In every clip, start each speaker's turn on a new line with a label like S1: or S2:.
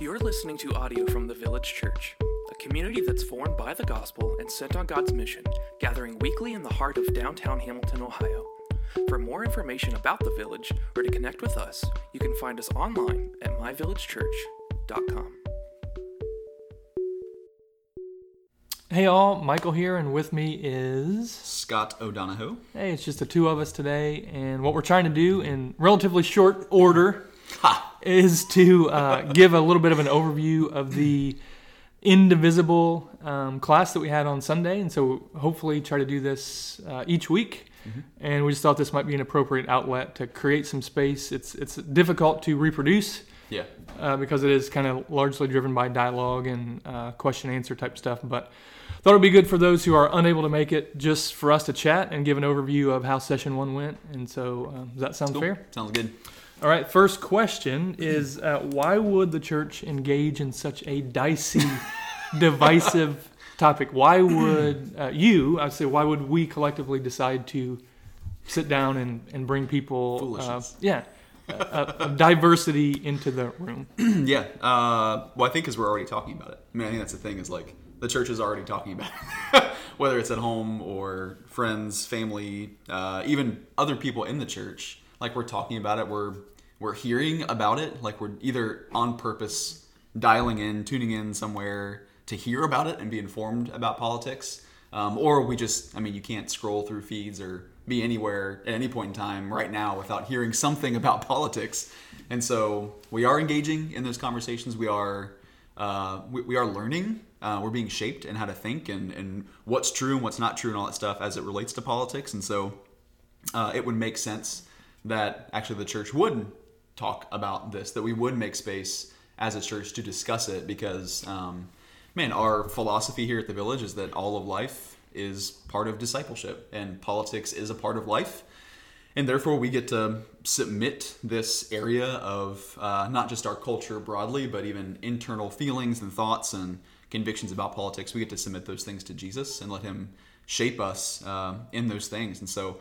S1: You're listening to audio from the Village Church, a community that's formed by the gospel and sent on God's mission, gathering weekly in the heart of downtown Hamilton, Ohio. For more information about the village or to connect with us, you can find us online at myvillagechurch.com.
S2: Hey all, Michael here, and with me is.
S3: Scott O'Donohue.
S2: Hey, it's just the two of us today, and what we're trying to do in relatively short order
S3: Ha!
S2: Is to uh, give a little bit of an overview of the indivisible um, class that we had on Sunday, and so hopefully try to do this uh, each week. And we just thought this might be an appropriate outlet to create some space. It's it's difficult to reproduce
S3: Yeah.
S2: uh, because it is kind of largely driven by dialogue and uh, question answer type stuff. But thought it'd be good for those who are unable to make it, just for us to chat and give an overview of how session one went. And so, um, does that sound
S3: Cool.
S2: fair?
S3: Sounds good.
S2: All right. First question is uh, why would the church engage in such a dicey, divisive topic? Why would uh, you? I'd say why would we collectively decide to sit down and, and bring people? Uh, yeah. Uh, of diversity into the room.
S3: yeah. Uh, well, I think because we're already talking about it. I mean, I think that's the thing is like the church is already talking about it, whether it's at home or friends, family, uh, even other people in the church. Like we're talking about it. We're we're hearing about it. Like we're either on purpose dialing in, tuning in somewhere to hear about it and be informed about politics, um, or we just. I mean, you can't scroll through feeds or be anywhere at any point in time right now without hearing something about politics. And so we are engaging in those conversations. We are uh, we, we are learning. Uh, we're being shaped in how to think and, and what's true and what's not true and all that stuff as it relates to politics. And so uh, it would make sense that actually the church would talk about this, that we would make space as a church to discuss it because, um, man, our philosophy here at the village is that all of life is part of discipleship and politics is a part of life. And therefore, we get to submit this area of uh, not just our culture broadly, but even internal feelings and thoughts and convictions about politics. We get to submit those things to Jesus and let Him shape us uh, in those things. And so,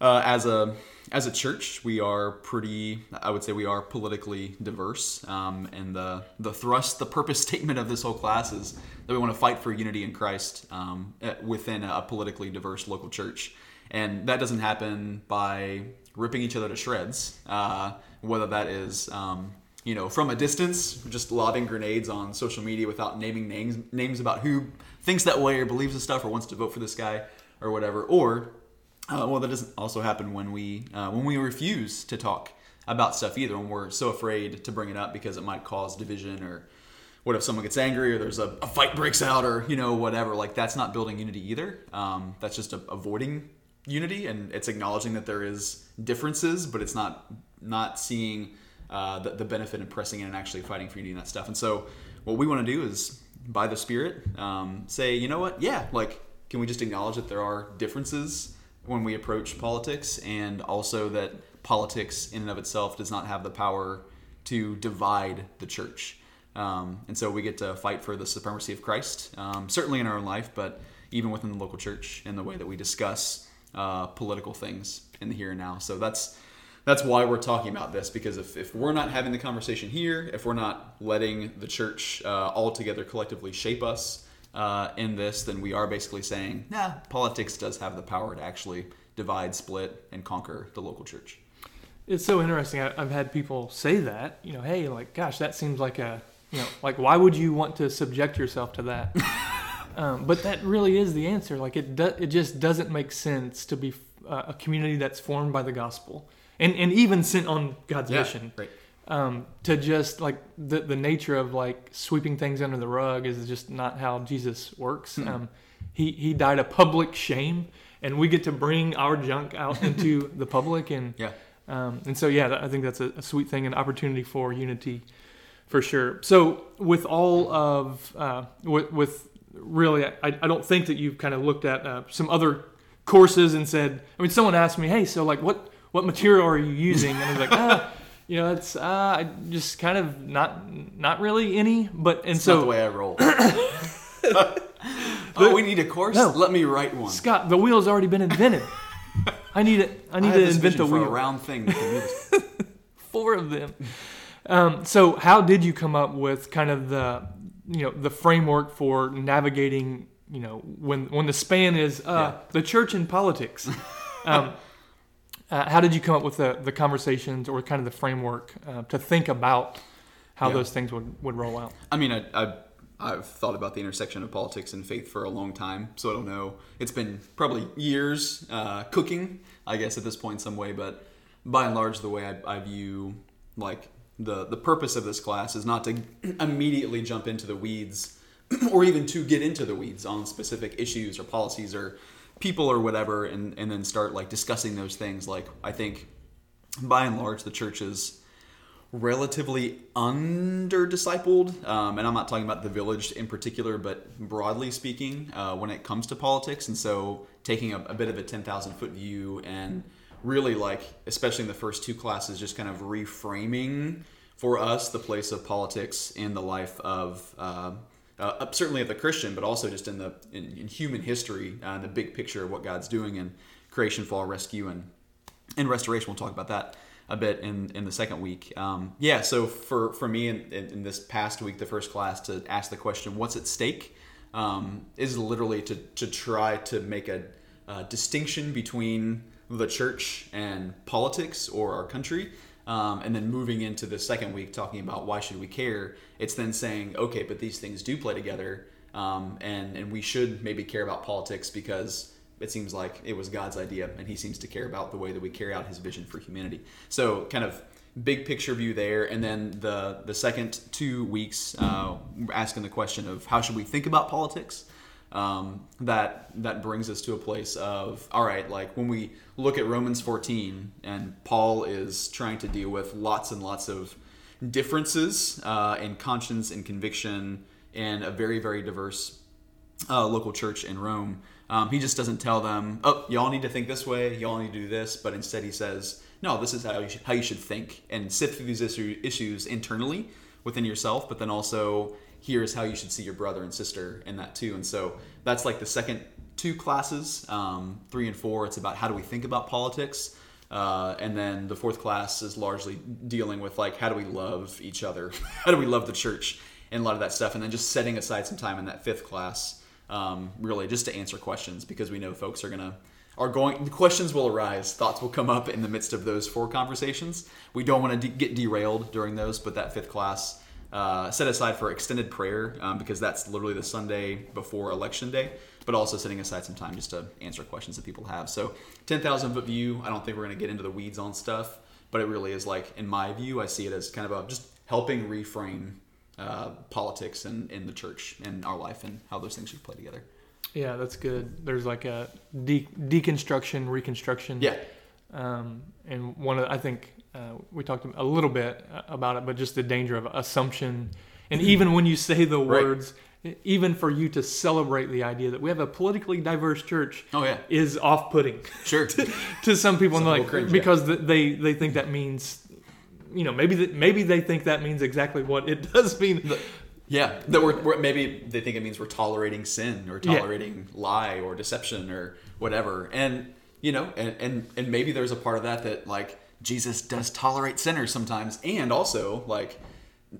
S3: uh, as a as a church, we are pretty. I would say we are politically diverse, um, and the the thrust, the purpose statement of this whole class is that we want to fight for unity in Christ um, eh, within a politically diverse local church, and that doesn't happen by ripping each other to shreds. Uh, whether that is um, you know from a distance, just lobbing grenades on social media without naming names names about who thinks that way or believes this stuff or wants to vote for this guy or whatever, or uh, well, that doesn't also happen when we uh, when we refuse to talk about stuff either, when we're so afraid to bring it up because it might cause division or what if someone gets angry or there's a, a fight breaks out or you know whatever. Like that's not building unity either. Um, that's just a, avoiding unity and it's acknowledging that there is differences, but it's not not seeing uh, the, the benefit in pressing in and actually fighting for unity and that stuff. And so what we want to do is by the Spirit um, say, you know what, yeah, like can we just acknowledge that there are differences when we approach politics, and also that politics in and of itself does not have the power to divide the church. Um, and so we get to fight for the supremacy of Christ, um, certainly in our own life, but even within the local church in the way that we discuss uh, political things in the here and now. So that's that's why we're talking about this because if, if we're not having the conversation here, if we're not letting the church uh, all together collectively shape us uh, in this, then we are basically saying, nah, politics does have the power to actually divide, split, and conquer the local church.
S2: It's so interesting. I, I've had people say that, you know, hey, like, gosh, that seems like a, you know, like, why would you want to subject yourself to that? um, but that really is the answer. Like, it do, it just doesn't make sense to be uh, a community that's formed by the gospel and and even sent on God's mission.
S3: Right.
S2: Um, to just like the the nature of like sweeping things under the rug is just not how Jesus works. Um, he he died a public shame, and we get to bring our junk out into the public and.
S3: Yeah.
S2: Um, and so, yeah, I think that's a, a sweet thing, an opportunity for unity, for sure. So, with all of, uh, with, with really, I, I don't think that you've kind of looked at uh, some other courses and said, I mean, someone asked me, hey, so like, what what material are you using? And I was like, ah, you know, it's uh, I just kind of not not really any, but and
S3: It's
S2: so
S3: not the way I roll. oh, we need a course?
S2: No.
S3: Let me write one.
S2: Scott, the wheel's already been invented. I need it. I
S3: I
S2: need
S3: have
S2: to invent the
S3: for
S2: wheel.
S3: a round thing. that can move.
S2: four of them. Um, so, how did you come up with kind of the, you know, the framework for navigating, you know, when when the span is uh,
S3: Yeah.
S2: the church and politics? um, uh, how did you come up with the, the conversations or kind of the framework uh, to think about how
S3: Yeah.
S2: those things would, would roll out?
S3: I mean, I, I, I've thought about the intersection of politics and faith for a long time, so I don't know. It's been probably years uh, cooking, I guess, at this point some way. But by and large, the way I, I view like the the purpose of this class is not to immediately jump into the weeds, or even to get into the weeds on specific issues or policies or people or whatever, and and then start like discussing those things. Like I think, by and large, the church is relatively under discipled um, and i'm not talking about the village in particular but broadly speaking uh, when it comes to politics and so taking a, a bit of a 10000 foot view and really like especially in the first two classes just kind of reframing for us the place of politics in the life of uh, uh, certainly of the christian but also just in the in, in human history uh, the big picture of what god's doing in creation fall rescue and and restoration. We'll talk about that a bit in, in the second week. Um, yeah, so for, for me in, in, in this past week, the first class, to ask the question, what's at stake, um, is literally to, to try to make a, uh distinction between the church and politics or our country. Um, and then moving into the second week, talking about why should we care, it's then saying, okay, but these things do play together. Um, and, and we should maybe care about politics because it seems like it was God's idea, and He seems to care about the way that we carry out His vision for humanity. So, kind of big picture view there, and then the the second two weeks, uh, asking the question of how should we think about politics. Um, that that brings us to a place of all right, like when we look at Romans 14, and Paul is trying to deal with lots and lots of differences uh, in conscience and conviction in a very very diverse uh, local church in Rome. Um, he just doesn't tell them, "Oh, y'all need to think this way. Y'all need to do this." But instead, he says, "No, this is how you should, how you should think and sift through these issue, issues internally within yourself. But then also, here's how you should see your brother and sister in that too." And so that's like the second two classes, um, three and four. It's about how do we think about politics. Uh, and then the fourth class is largely dealing with like how do we love each other, how do we love the church, and a lot of that stuff. And then just setting aside some time in that fifth class um, really just to answer questions because we know folks are gonna are going the questions will arise thoughts will come up in the midst of those four conversations we don't want to de- get derailed during those but that fifth class uh, set aside for extended prayer um, because that's literally the sunday before election day but also setting aside some time just to answer questions that people have so 10000 foot view i don't think we're going to get into the weeds on stuff but it really is like in my view i see it as kind of a just helping reframe uh, politics and in the church and our life and how those things should play together.
S2: Yeah, that's good. There's like a de- deconstruction, reconstruction.
S3: Yeah,
S2: Um, and one of I think uh, we talked a little bit uh, about it, but just the danger of assumption, and even when you say the
S3: Right.
S2: words, even for you to celebrate the idea that we have a politically diverse church
S3: Oh yeah,
S2: is off-putting
S3: sure.
S2: to some people,
S3: Some
S2: like
S3: cringe,
S2: because th- they they think that means. You know, maybe that maybe they think that means exactly what it does mean.
S3: yeah, that we're, we're maybe they think it means we're tolerating sin or
S2: Yeah.
S3: tolerating lie or deception or whatever, and you know, and and and maybe there's a part of that that like Jesus does tolerate sinners sometimes, and also like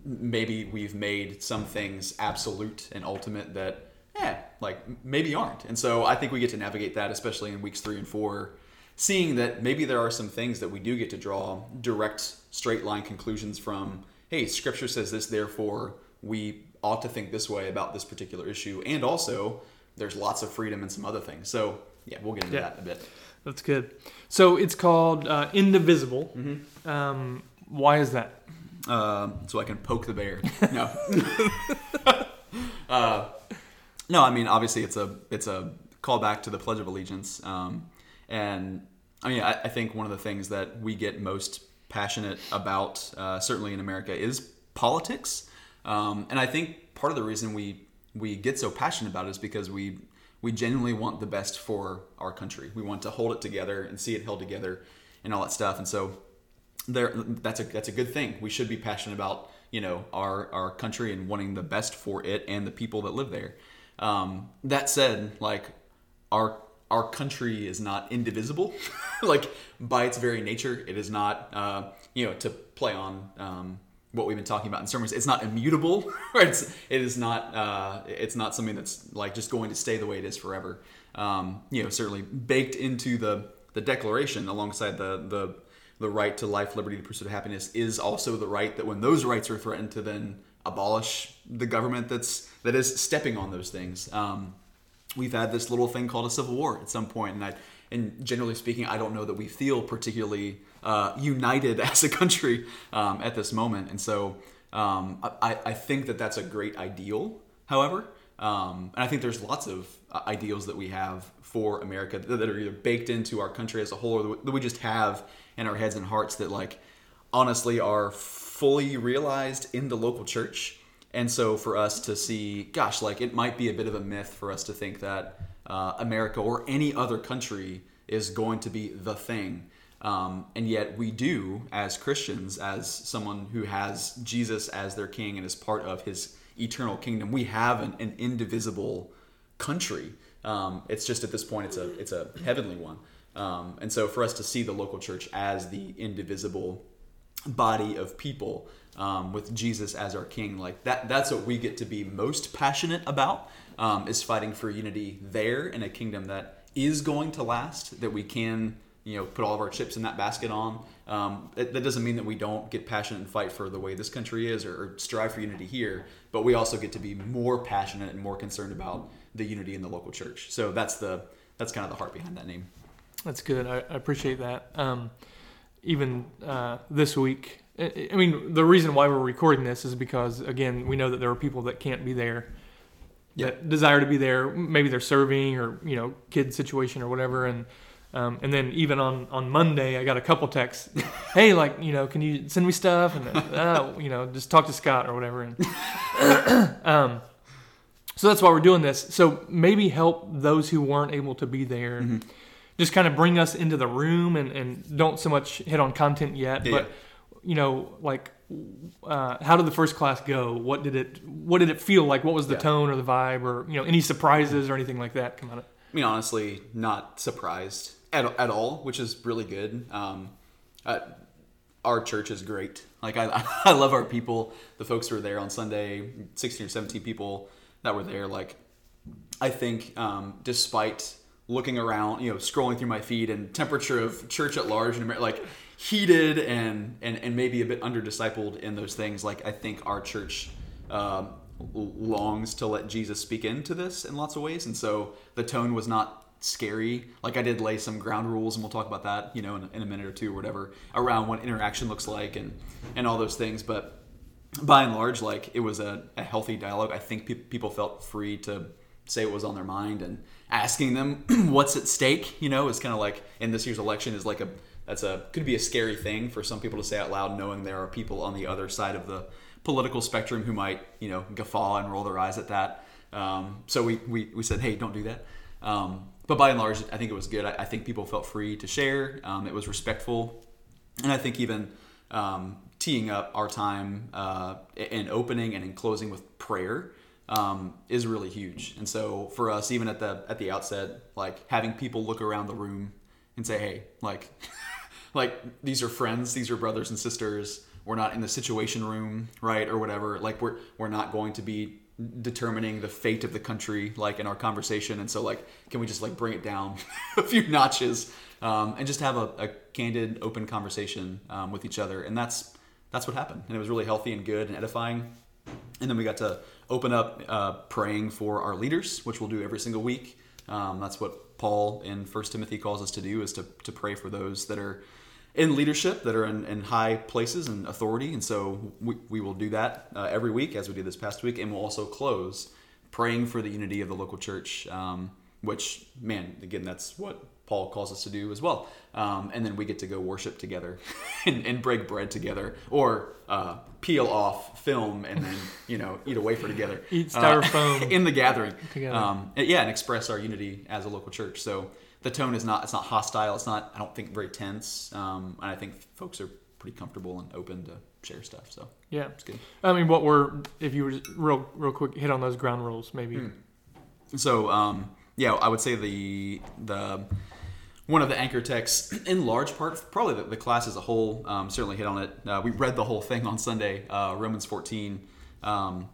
S3: maybe we've made some things absolute and ultimate that yeah like maybe aren't. And so i think we get to navigate that especially in weeks three and four seeing that maybe there are some things that we do get to draw direct straight line conclusions from hey scripture says this therefore we ought to think this way about this particular issue and also there's lots of freedom and some other things. So yeah we'll get into
S2: Yeah.
S3: that in a bit
S2: That's good. So it's called uh, Indivisible.
S3: Mm-hmm.
S2: Um, why is that?
S3: um, so I can poke the bear. No, uh, no. I mean, obviously, it's a it's a callback to the Pledge of Allegiance, um, and I mean, I, I think one of the things that we get most passionate about, uh, certainly in America, is politics, um, and I think part of the reason we we get so passionate about it is because we we genuinely want the best for our country. We want to hold it together and see it held together, and all that stuff, and so there that's a that's a good thing. We should be passionate about you know our our country and wanting the best for it and the people that live there. Um, that said, like our our country is not indivisible. like by its very nature, it is not uh, you know to play on um, what we've been talking about in sermons. It's not immutable. It's, it is not. Uh, it's not something that's like just going to stay the way it is forever. Um, you know, certainly baked into the the Declaration alongside the the the right to life, liberty, the pursuit of happiness is also the right that when those rights are threatened to then abolish the government that's that is stepping on those things. Um, we've had this little thing called a civil war at some point, and I and generally speaking, I don't know that we feel particularly uh, united as a country um, at this moment. And so um, I, I think that that's a great ideal, however. Um, and I think there's lots of uh, ideals that we have for America that are either baked into our country as a whole or that we just have in our heads and hearts that, like, honestly are fully realized in the local church. And so for us to see, gosh, like it might be a bit of a myth for us to think that uh, America or any other country is going to be the thing. Um, and yet we do, as Christians, as someone who has Jesus as their king and is part of his eternal kingdom, we have an, an indivisible country. Um, it's just at this point, it's a it's a heavenly one. Um, and so for us to see the local church as the indivisible body of people um, with Jesus as our king, like that, that's what we get to be most passionate about um, is fighting for unity there in a kingdom that is going to last, that we can, you know, put all of our chips in that basket on. Um, it, that doesn't mean that we don't get passionate and fight for the way this country is or, or strive for unity here, but we also get to be more passionate and more concerned about the unity in the local church. So that's the that's kind of the heart behind that name.
S2: That's good. I, I appreciate that. Um, even uh, this week, I, I mean, the reason why we're recording this is because again, we know that there are people that can't be there that desire to be there. Maybe they're serving or you know kid situation or whatever. And um, and then even on on Monday, I got a couple texts. hey, like you know, can you send me stuff? And uh, you know, just talk to Scott or whatever. And um, so that's why we're doing this. So maybe help those who weren't able to be there.
S3: Mm-hmm.
S2: Just kind of bring us into the room and, and don't so much hit on content yet,
S3: Yeah,
S2: but you know, like uh, how did the first class go? What did it What did it feel like? What was the
S3: Yeah.
S2: tone or the vibe, or you know, any surprises or anything like that come out of?
S3: I mean, honestly, not surprised at, at all, which is really good. Um, uh, our church is great. Like I, I love our people. The folks who were there on Sunday, sixteen or seventeen people that were there. Like I think, um, despite looking around, you know, scrolling through my feed and temperature of church at large in America, like heated and and and maybe a bit under discipled in those things. Like I think our church um, longs to let Jesus speak into this in lots of ways, and so the tone was not scary. Like I did lay some ground rules, and we'll talk about that, you know, in, in a minute or two or whatever, around what interaction looks like and and all those things, but by and large, like it was a, a healthy dialogue. I think pe- people felt free to say what was on their mind and asking them what's at stake. You know, is kind of like in this year's election is like a that's a could be a scary thing for some people to say out loud, knowing there are people on the other side of the political spectrum who might you know guffaw and roll their eyes at that. Um, so we, we we said, hey, don't do that. Um, but by and large, I think it was good. I, I think people felt free to share. Um, it was respectful, and I think even um, teeing up our time uh, in opening and in closing with prayer um, is really huge. And so for us, even at the at the outset, like having people look around the room and say, "Hey, like, like these are friends, these are brothers and sisters. We're not in the situation room, right, or whatever. Like we're we're not going to be determining the fate of the country like in our conversation. And so like can we just like bring it down a few notches um, and just have a, a candid open conversation um, with each other. And that's that's what happened. And it was really healthy and good and edifying. And then we got to open up uh, praying for our leaders which we'll do every single week. Um, that's what paul in first timothy calls us to do is to, to pray for those that are in leadership that are in, in high places and authority. And so we, we will do that uh, every week as we did this past week. And we'll also close praying for the unity of the local church um, which man again that's what paul calls us to do as well. Um, and then we get to go worship together and, and break bread together or uh, peel off film and then you know eat a wafer together.
S2: Eat
S3: uh,
S2: styrofoam
S3: in the gathering.
S2: together.
S3: um, yeah and express our unity as a local church. So the tone is not it's not hostile it's not i don't think very tense um, and i think folks are pretty comfortable and open to share stuff so
S2: Yeah,
S3: it's good
S2: I mean, what were if you were just real real quick hit on those ground rules maybe?
S3: so um, yeah i would say the the one of the anchor texts, in large part, probably the, the class as a whole, um, certainly hit on it. Uh, we read the whole thing on Sunday, uh, Romans 14. Um,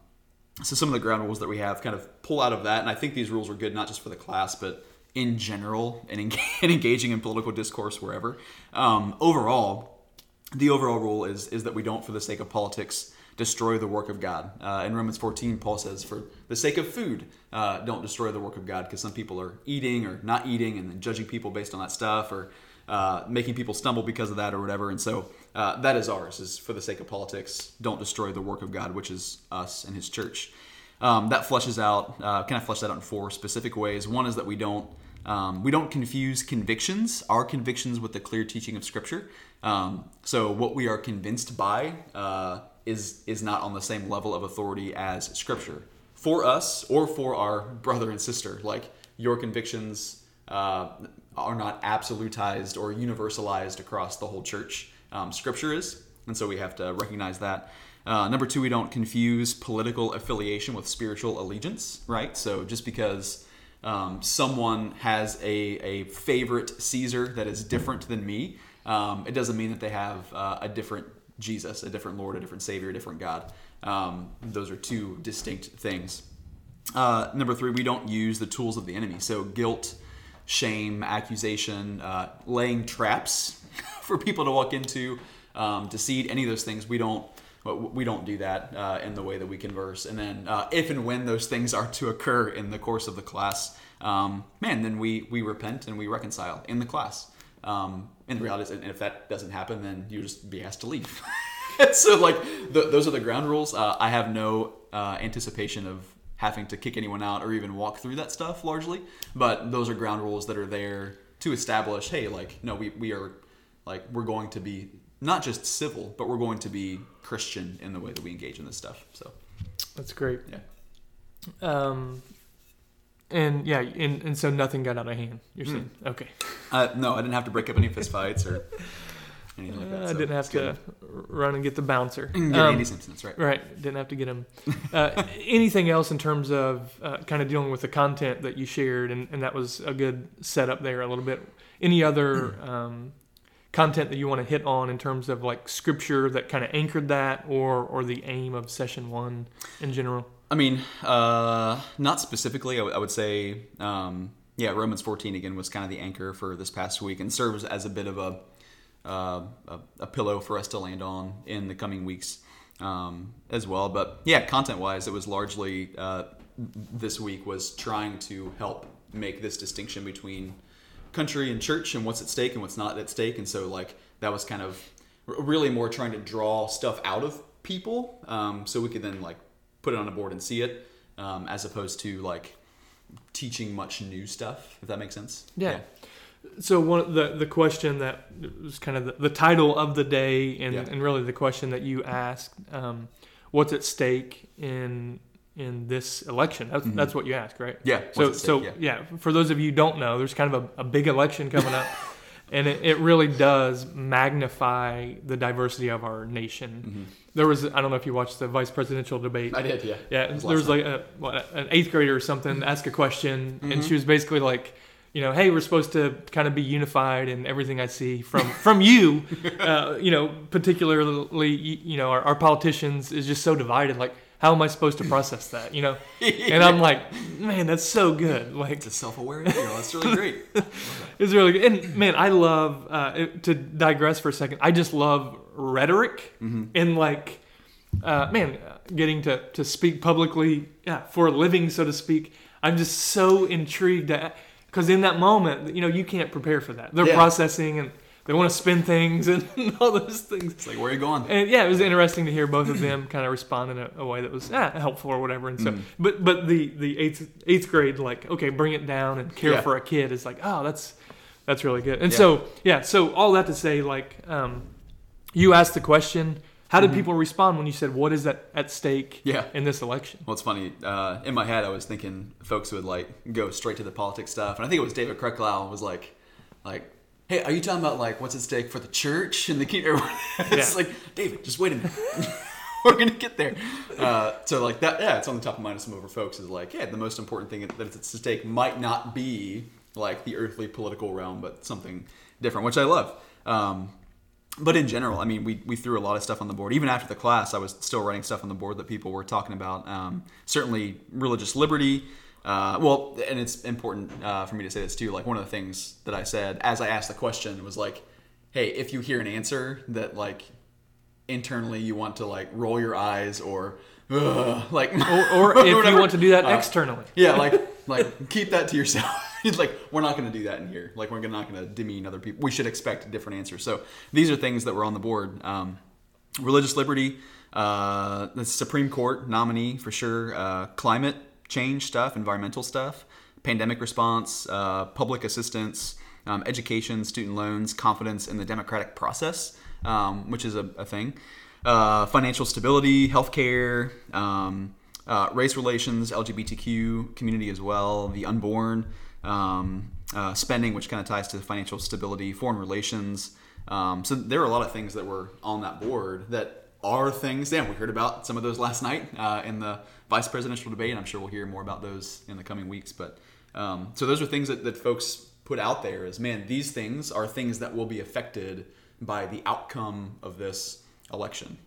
S3: so some of the ground rules that we have kind of pull out of that, and I think these rules are good not just for the class, but in general and, and engaging in political discourse wherever. Um, overall, the overall rule is is that we don't, for the sake of politics, destroy the work of God. Uh, in Romans 14, Paul says, for the sake of food, uh, don't destroy the work of God, because some people are eating or not eating, and then judging people based on that stuff, or uh, making people stumble because of that, or whatever. And so uh, that is ours. Is for the sake of politics, don't destroy the work of God, which is us and His church. Um, that fleshes out, uh, kind of flesh that out in four specific ways. One is that we don't um, we don't confuse convictions, our convictions, with the clear teaching of Scripture. Um, so what we are convinced by uh, is is not on the same level of authority as Scripture for us or for our brother and sister. Like your convictions uh, are not absolutized or universalized across the whole church. Um, scripture is, and so we have to recognize that. Uh, number two, we don't confuse political affiliation with spiritual allegiance, right? So just because um, someone has a, a favorite Caesar that is different than me, um, it doesn't mean that they have uh, a different Jesus, a different Lord, a different Savior, a different God. Um, those are two distinct things. Uh, number three, we don't use the tools of the enemy. So guilt, shame, accusation, uh, laying traps for people to walk into, um, deceit, any of those things. We don't we don't do that uh, in the way that we converse. And then uh, if and when those things are to occur in the course of the class, um, man, then we we repent and we reconcile in the class. Um, and the reality is, and if that doesn't happen, then you just be asked to leave. so like the, those are the ground rules. Uh, I have no uh, anticipation of having to kick anyone out or even walk through that stuff largely, but those are ground rules that are there to establish, hey, like no, we we are like we're going to be not just civil, but we're going to be Christian in the way that we engage in this stuff. So
S2: That's great.
S3: yeah.
S2: Um, and yeah, and, and so nothing got out of hand. You're
S3: Hmm.
S2: saying okay.
S3: Uh, no, I didn't have to break up any fistfights or anything like that.
S2: Uh, I didn't have to run and get the bouncer.
S3: Get
S2: Um,
S3: Andy Simpson. That's right.
S2: Right, didn't have to get him. Uh, anything else in terms of uh, kind of dealing with the content that you shared, and, and that was a good setup there a little bit. Any other um, content that you want to hit on in terms of like scripture that kind of anchored that, or or the aim of session one in general?
S3: I mean, uh, not specifically. I, w- I would say, um, yeah, Romans 14 again was kind of the anchor for this past week and serves as a bit of a uh, a, a pillow for us to land on in the coming weeks um, as well. But yeah, content wise, it was largely uh, this week was trying to help make this distinction between country and church and what's at stake and what's not at stake. And so, like, that was kind of really more trying to draw stuff out of people um, so we could then, like, put it on a board and see it um, as opposed to, like, teaching much new stuff, if that makes sense.
S2: Yeah. So one of the the question that was kind of the, the title of the day, and,
S3: Yeah.
S2: and really the question that you asked, um, what's at stake in in this election? That's,
S3: Mhm.
S2: that's what you ask, right?
S3: Yeah.
S2: So so
S3: stake,
S2: yeah. for those of you who don't know, there's kind of a, a big election coming up, and it, it really does magnify the diversity of our nation.
S3: Mhm.
S2: There was I don't know if you watched the vice presidential debate.
S3: I did, yeah.
S2: Yeah,
S3: was
S2: there was
S3: last
S2: like a, what, an eighth grader or something ask a question, and
S3: Mhm.
S2: she was basically like, you know, hey, we're supposed to kind of be unified in everything I see from from you. uh, you know, particularly, you, you know, our, our politicians is just so divided. Like, how am I supposed to process that? You know, and I'm like, man, that's so good. Like,
S3: It's a self-aware intro. That's really great.
S2: it's really good. And man, I love uh, to digress for a second. I just love rhetoric
S3: Mm-hmm.
S2: and like, uh, man, getting to to speak publicly, yeah, for a living, so to speak. I'm just so intrigued because in that moment, you know, you can't prepare for that. They're
S3: Yeah.
S2: processing and they want to spin things and all those things.
S3: It's like, where are you going?
S2: And yeah, it was interesting to hear both of them kind of respond in a, a way that was ah, helpful or whatever. And so,
S3: Mm.
S2: but but the the eighth eighth grade like okay, bring it down and care
S3: Yeah.
S2: for a kid is like oh that's that's really good. And
S3: Yeah.
S2: so yeah, so all that to say like um, you asked the question, how did
S3: Mhm.
S2: people respond when you said what is that at stake
S3: Yeah.
S2: in this election?
S3: Well, it's funny. Uh, in my head, I was thinking folks would like go straight to the politics stuff, and I think it was David Krecklau was like, like, "Hey, are you talking about like what's at stake for the church and the key?" it's
S2: Yeah.
S3: like, David, just wait a minute. We're gonna get there. Uh, so like that, yeah, it's on the top of mind of some of our folks. Is like, yeah, the most important thing that is at stake might not be like the earthly political realm, but something different, which I love. Um, but in general, I mean, we, we threw a lot of stuff on the board. Even after the class, I was still writing stuff on the board that people were talking about. Um, certainly, religious liberty. Uh, well, and it's important uh, for me to say this too. Like one of the things that I said as I asked the question was like, "Hey, if you hear an answer that like internally you want to like roll your eyes or ugh, like,
S2: Or, or if you want to do that
S3: uh,
S2: externally.
S3: yeah, like like keep that to yourself. He's like, we're not going to do that in here. Like, we're not going to demean other people. We should expect different answers. So these are things that were on the board. Um, religious liberty, uh, the Supreme Court nominee for sure. Uh, climate change stuff, environmental stuff, pandemic response, uh, public assistance, um, education, student loans, confidence in the democratic process, um, which is a, a thing. Uh, financial stability, healthcare. Um, uh, race relations, LGBTQ community as well, the unborn, um, uh, spending, which kind of ties to financial stability, foreign relations. Um, so there are a lot of things that were on that board that are things. Yeah, we heard about some of those last night uh, in the vice presidential debate, and I'm sure we'll hear more about those in the coming weeks. But um, so those are things that, that folks put out there as man, these things are things that will be affected by the outcome of this election.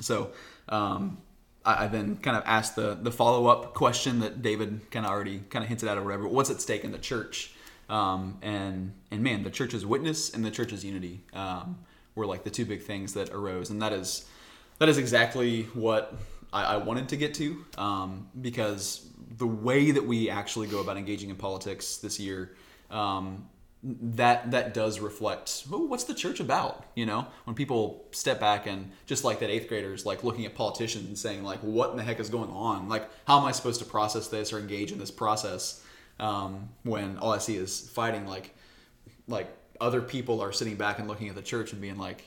S3: So um, I, I then kind of asked the the follow up question that David kind of already kind of hinted at or whatever. What's at stake in the church? Um, and and man, the church's witness and the church's unity um, were like the two big things that arose, and that is that is exactly what I, I wanted to get to um, because the way that we actually go about engaging in politics this year um, that that does reflect what's the church about? You know when people step back and just like that eighth graders like looking at politicians and saying like what in the heck is going on? Like how am i supposed to process this or engage in this process um, when all i see is fighting like like other people are sitting back and looking at the church and being like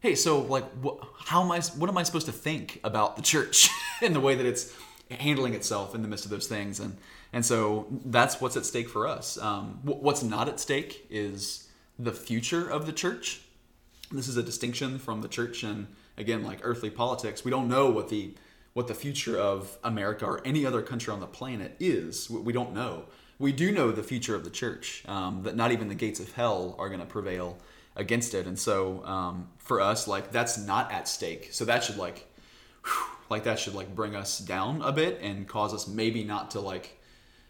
S3: hey so like wh- how am i what am i supposed to think about the church in the way that it's handling itself in the midst of those things? And and so that's what's at stake for us. Um, wh- what's not at stake is the future of the church. This is a distinction from the church and again like earthly politics. We don't know what the what the future of america or any other country on the planet is. We don't know we do know the future of the church um, that not even the gates of hell are going to prevail against it and so um, for us like that's not at stake so that should like whew, like that should like bring us down a bit and cause us maybe not to like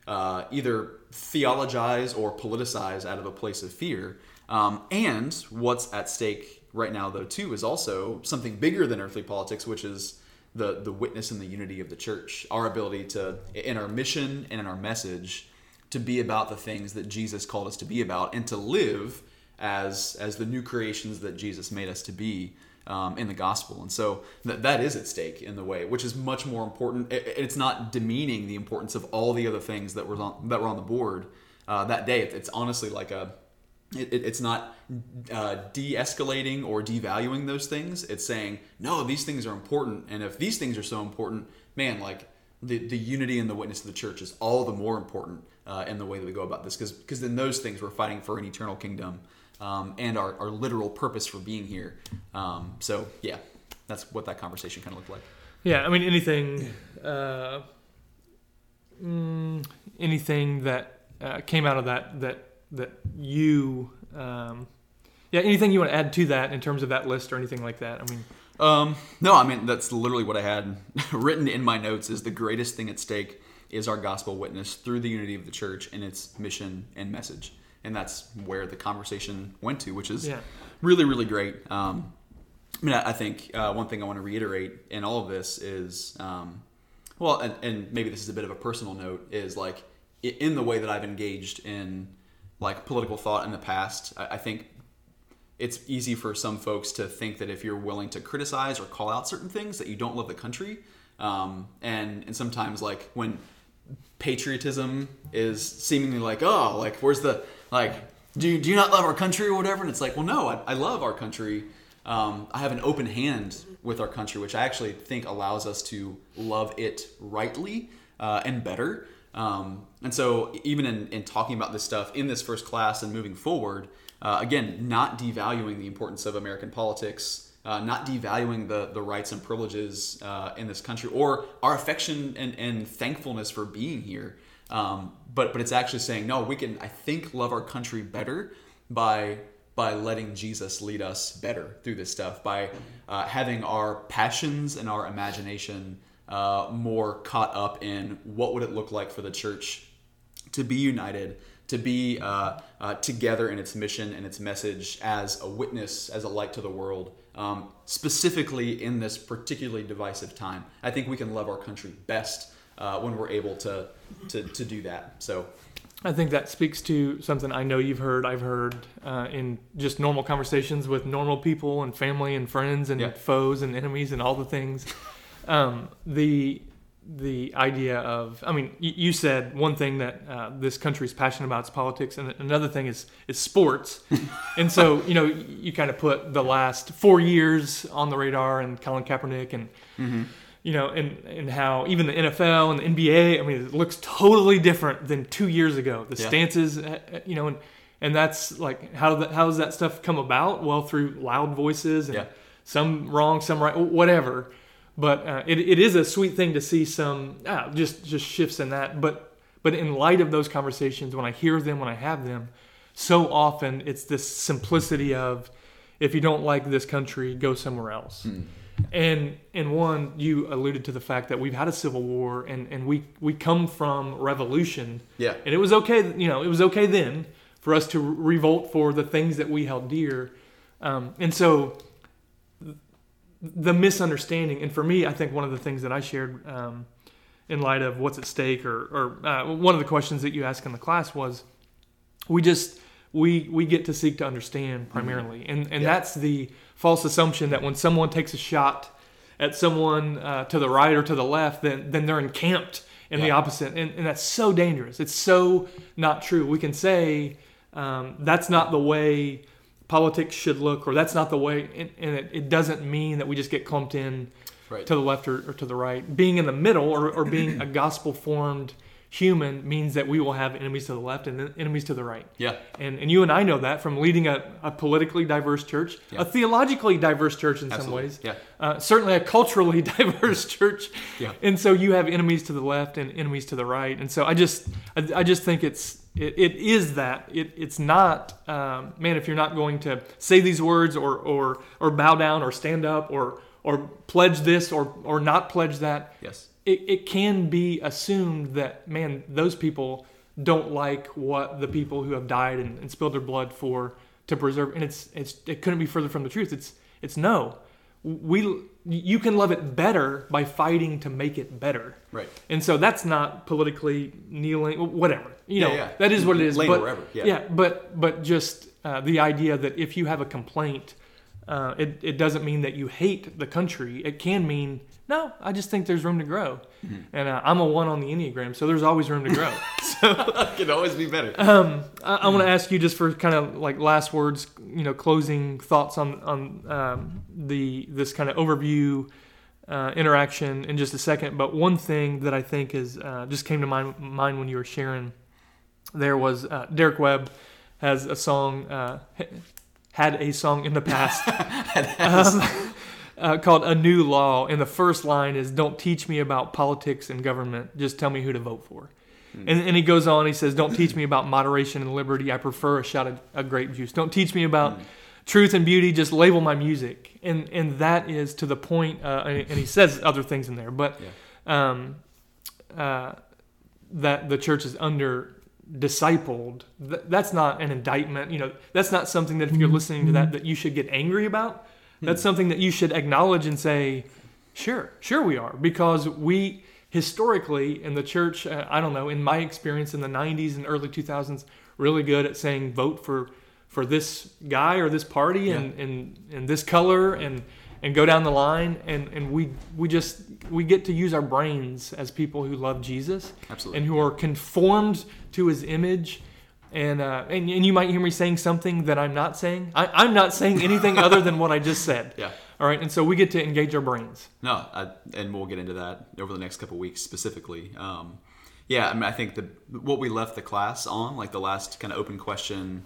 S3: uh, either theologize or politicize out of a place of fear. Um, and what's at stake right now, though, too, is also something bigger than earthly politics, which is the the witness and the unity of the church. Our ability to, in our mission and in our message, to be about the things that Jesus called us to be about, and to live as as the new creations that Jesus made us to be um, in the gospel. And so that that is at stake in the way, which is much more important. It, it's not demeaning the importance of all the other things that were on that were on the board uh, that day. It's honestly like a it- it's not uh, de-escalating or devaluing those things. It's saying no, these things are important, and if these things are so important, man, like the, the unity and the witness of the church is all the more important uh, in the way that we go about this, because because then those things we're fighting for an eternal kingdom um, and our, our literal purpose for being here. Um, so yeah, that's what that conversation kind of looked like.
S2: Yeah, I mean anything, uh, mm, anything that uh, came out of that that that you, um, yeah, anything you want to add to that in terms of that list or anything like that. I mean,
S3: Um, no, I mean that's literally what I had written in my notes. Is the greatest thing at stake is our gospel witness through the unity of the church and its mission and message, and that's where the conversation went to, which is
S2: Yeah.
S3: really really great. Um, I mean, I think uh, one thing I want to reiterate in all of this is, um, well, and, and maybe this is a bit of a personal note, is like in the way that I've engaged in like political thought in the past. I, I think it's easy for some folks to think that if you're willing to criticize or call out certain things that you don't love the country um, and and sometimes like when patriotism is seemingly like oh like where's the like do you, do you not love our country or whatever? And it's like well no i, I love our country. Um, i have an open hand with our country which i actually think allows us to love it rightly uh, and better. Um, and so even in, in talking about this stuff in this first class and moving forward uh, again, not devaluing the importance of American politics, uh, not devaluing the, the rights and privileges uh, in this country, or our affection and, and thankfulness for being here. Um, but but it's actually saying no. We can I think love our country better by by letting Jesus lead us better through this stuff by uh, having our passions and our imagination uh, more caught up in what would it look like for the church to be united to be uh, uh, together in its mission and its message as a witness, as a light to the world, um, specifically in this particularly divisive time. I think we can love our country best uh, when we're able to, to, to do that. So.
S2: I think that speaks to something I know you've heard, I've heard uh, in just normal conversations with normal people and family and friends and
S3: Yeah.
S2: foes and enemies and all the things. Um, the the idea of I mean, you, said one thing that uh, this country is passionate about is politics, and another thing is is sports. and so you know, you, kind of put the last four years on the radar, and Colin Kaepernick, and you know, and and how even the NFL and the NBA, I mean, it looks totally different than two years ago. The
S3: Yeah.
S2: stances, uh, uh, you know, and and that's like how that how does that stuff come about? Well, through loud voices and
S3: Yeah.
S2: some wrong, some right, whatever. But uh, it, it is a sweet thing to see some ah, just just shifts in that. But but in light of those conversations, when I hear them, when I have them, so often it's this simplicity of if you don't like this country, go somewhere else. And and one, you alluded to the fact that we've had a civil war, and and we we come from revolution.
S3: Yeah.
S2: And it was okay, you know, it was okay then for us to revolt for the things that we held dear. Um, and so the misunderstanding, and for me, I think one of the things that I shared um, in light of what's at stake, or, or uh, one of the questions that you asked in the class was, we just we we get to seek to understand primarily, and and
S3: Mm-hmm. Yeah.
S2: that's the false assumption that when someone takes a shot at someone uh, to the right or to the left, then then they're encamped in the opposite, and, and that's so dangerous. It's so not true. We can say um, that's not the way politics should look, or that's not the way, and, and it, it doesn't mean that we just get clumped in
S3: Right.
S2: to the left or, or to the right. Being in the middle or, or being a gospel formed human means that we will have enemies to the left and enemies to the right.
S3: Yeah.
S2: And, and you and I know that from leading a, a politically diverse church,
S3: Yeah.
S2: a theologically diverse church in some ways,
S3: Yeah.
S2: uh, certainly a culturally diverse church.
S3: Yeah.
S2: And so you have enemies to the left and enemies to the right. And so I just, I, I just think it's, it, it is that. It, it's not, um, man, if you're not going to say these words or, or, or bow down or stand up or, or pledge this or, or not pledge that,
S3: Yes.
S2: it, it can be assumed that man those people don't like what the people who have died and, and spilled their blood for to preserve and it's it's it couldn't be further from the truth it's it's no we you can love it better by fighting to make it better
S3: Right.
S2: and so that's not politically kneeling whatever you
S3: Yeah,
S2: know
S3: yeah.
S2: that is what it is
S3: Lane
S2: but
S3: wherever, yeah.
S2: but but just uh, the idea that if you have a complaint uh, it, it doesn't mean that you hate the country. It can mean, no, I just think there's room to grow.
S3: Mm-hmm.
S2: And uh, I'm a one on the Enneagram, so there's always room to grow. so
S3: Could always be better.
S2: I, I want to ask you just for kind of like last words, you know, closing thoughts on, on um, the this kind of overview uh, interaction in just a second. But one thing that I think is uh, just came to my mind when you were sharing there was uh, Derek Webb has a song, uh, had a song in the past um, uh, called A New Law. And the first line is Don't teach me about politics and government, just tell me who to vote for. And, and he goes on, he says, Don't teach me about moderation and liberty. I prefer a shot of, of grape juice. Don't teach me about truth and beauty. Just label my music. And, and that is to the point, uh, and, and he says other things in there, but um, uh, that the church is under discipled th- that's not an indictment you know that's not something that if you're listening to that that you should get angry about that's something that you should acknowledge and say sure sure we are. Because we historically in the church uh, i don't know in my experience in the 90s and early 2000s really good at saying vote for for this guy or this party and and and this color and and go down the line. And and we we just we get to use our brains as people who love Jesus
S3: Absolutely.
S2: and who are conformed to his image and uh, and, and you might hear me saying something that I'm not saying I, I'm not saying anything other than what I just said
S3: Yeah.
S2: all right and so we get to engage our brains
S3: No, I, and we'll get into that over the next couple weeks specifically. Um, yeah, I mean, I think the what we left the class on, like the last kind of open question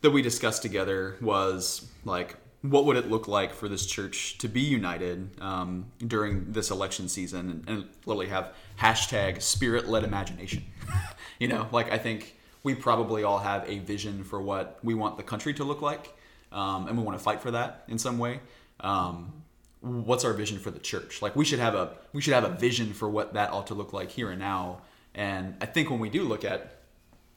S3: that we discussed together, was like what would it look like for this church to be united um, during this election season and, and literally have hashtag spirit led imagination? you know, like I think we probably all have a vision for what we want the country to look like, um, and we want to fight for that in some way. Um, what's our vision for the church? Like we should have a we should have a vision for what that ought to look like here and now. And I think when we do look at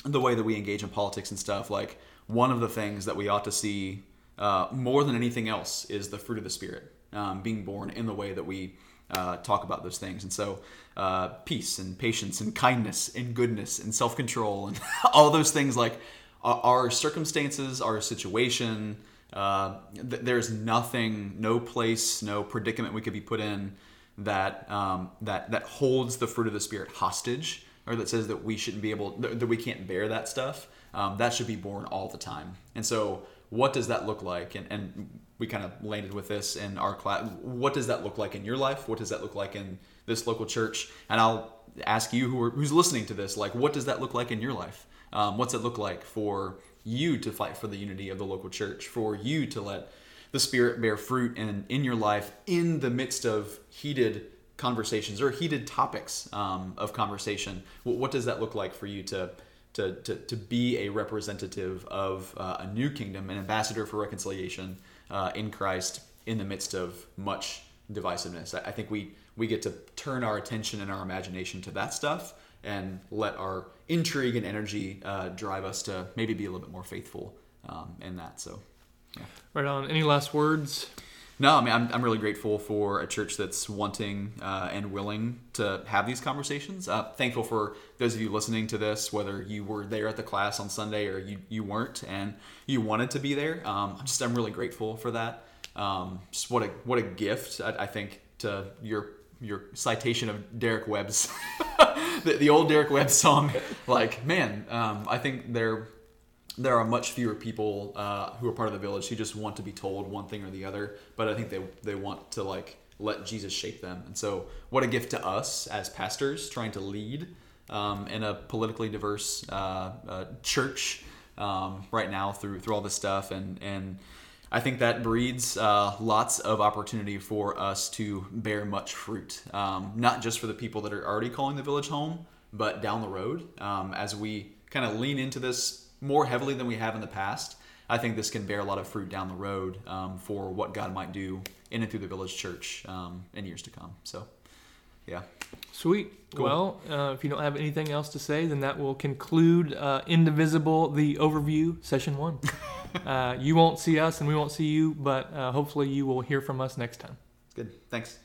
S3: the way that we engage in politics and stuff, like one of the things that we ought to see uh, more than anything else is the fruit of the spirit um, being born in the way that we uh, talk about those things. And so, uh, peace and patience and kindness and goodness and self control and all those things like our circumstances, our situation. Uh, th- there's nothing, no place, no predicament we could be put in that um, that that holds the fruit of the spirit hostage, or that says that we shouldn't be able that we can't bear that stuff. Um, that should be born all the time. And so, what does that look like? And, and we kind of landed with this in our class. What does that look like in your life? What does that look like in this local church? And I'll ask you who are, who's listening to this, like, what does that look like in your life? Um, what's it look like for you to fight for the unity of the local church? For you to let the Spirit bear fruit in in your life in the midst of heated conversations or heated topics um, of conversation? What, what does that look like for you to to, to, to be a representative of uh, a new kingdom, an ambassador for reconciliation uh, in Christ in the midst of much divisiveness. I, think we, we get to turn our attention and our imagination to that stuff and let our intrigue and energy uh, drive us to maybe be a little bit more faithful um, in that. So,
S2: yeah. Right on. Any last words?
S3: No, I mean, I'm, I'm really grateful for a church that's wanting uh, and willing to have these conversations. Uh, thankful for those of you listening to this, whether you were there at the class on Sunday or you, you weren't and you wanted to be there. Um, I'm just I'm really grateful for that. Um, just what a what a gift I, I think to your your citation of Derek Webb's the, the, old Derek Webb song. Like man, um, I think they're there are much fewer people uh, who are part of the village who just want to be told one thing or the other, but I think they they want to like let Jesus shape them. And so, what a gift to us as pastors trying to lead um, in a politically diverse uh, uh, church um, right now through through all this stuff, and and I think that breeds uh, lots of opportunity for us to bear much fruit, um, not just for the people that are already calling the village home, but down the road um, as we kind of lean into this more heavily than we have in the past, I think this can bear a lot of fruit down the road um, for what God might do in and through the village church um, in years to come. So, yeah.
S2: Sweet. Cool. Well, uh, if you don't have anything else to say, then that will conclude uh, Indivisible, the overview, session one. uh, you won't see us and we won't see you, but uh, hopefully you will hear from us next time.
S3: Good. Thanks.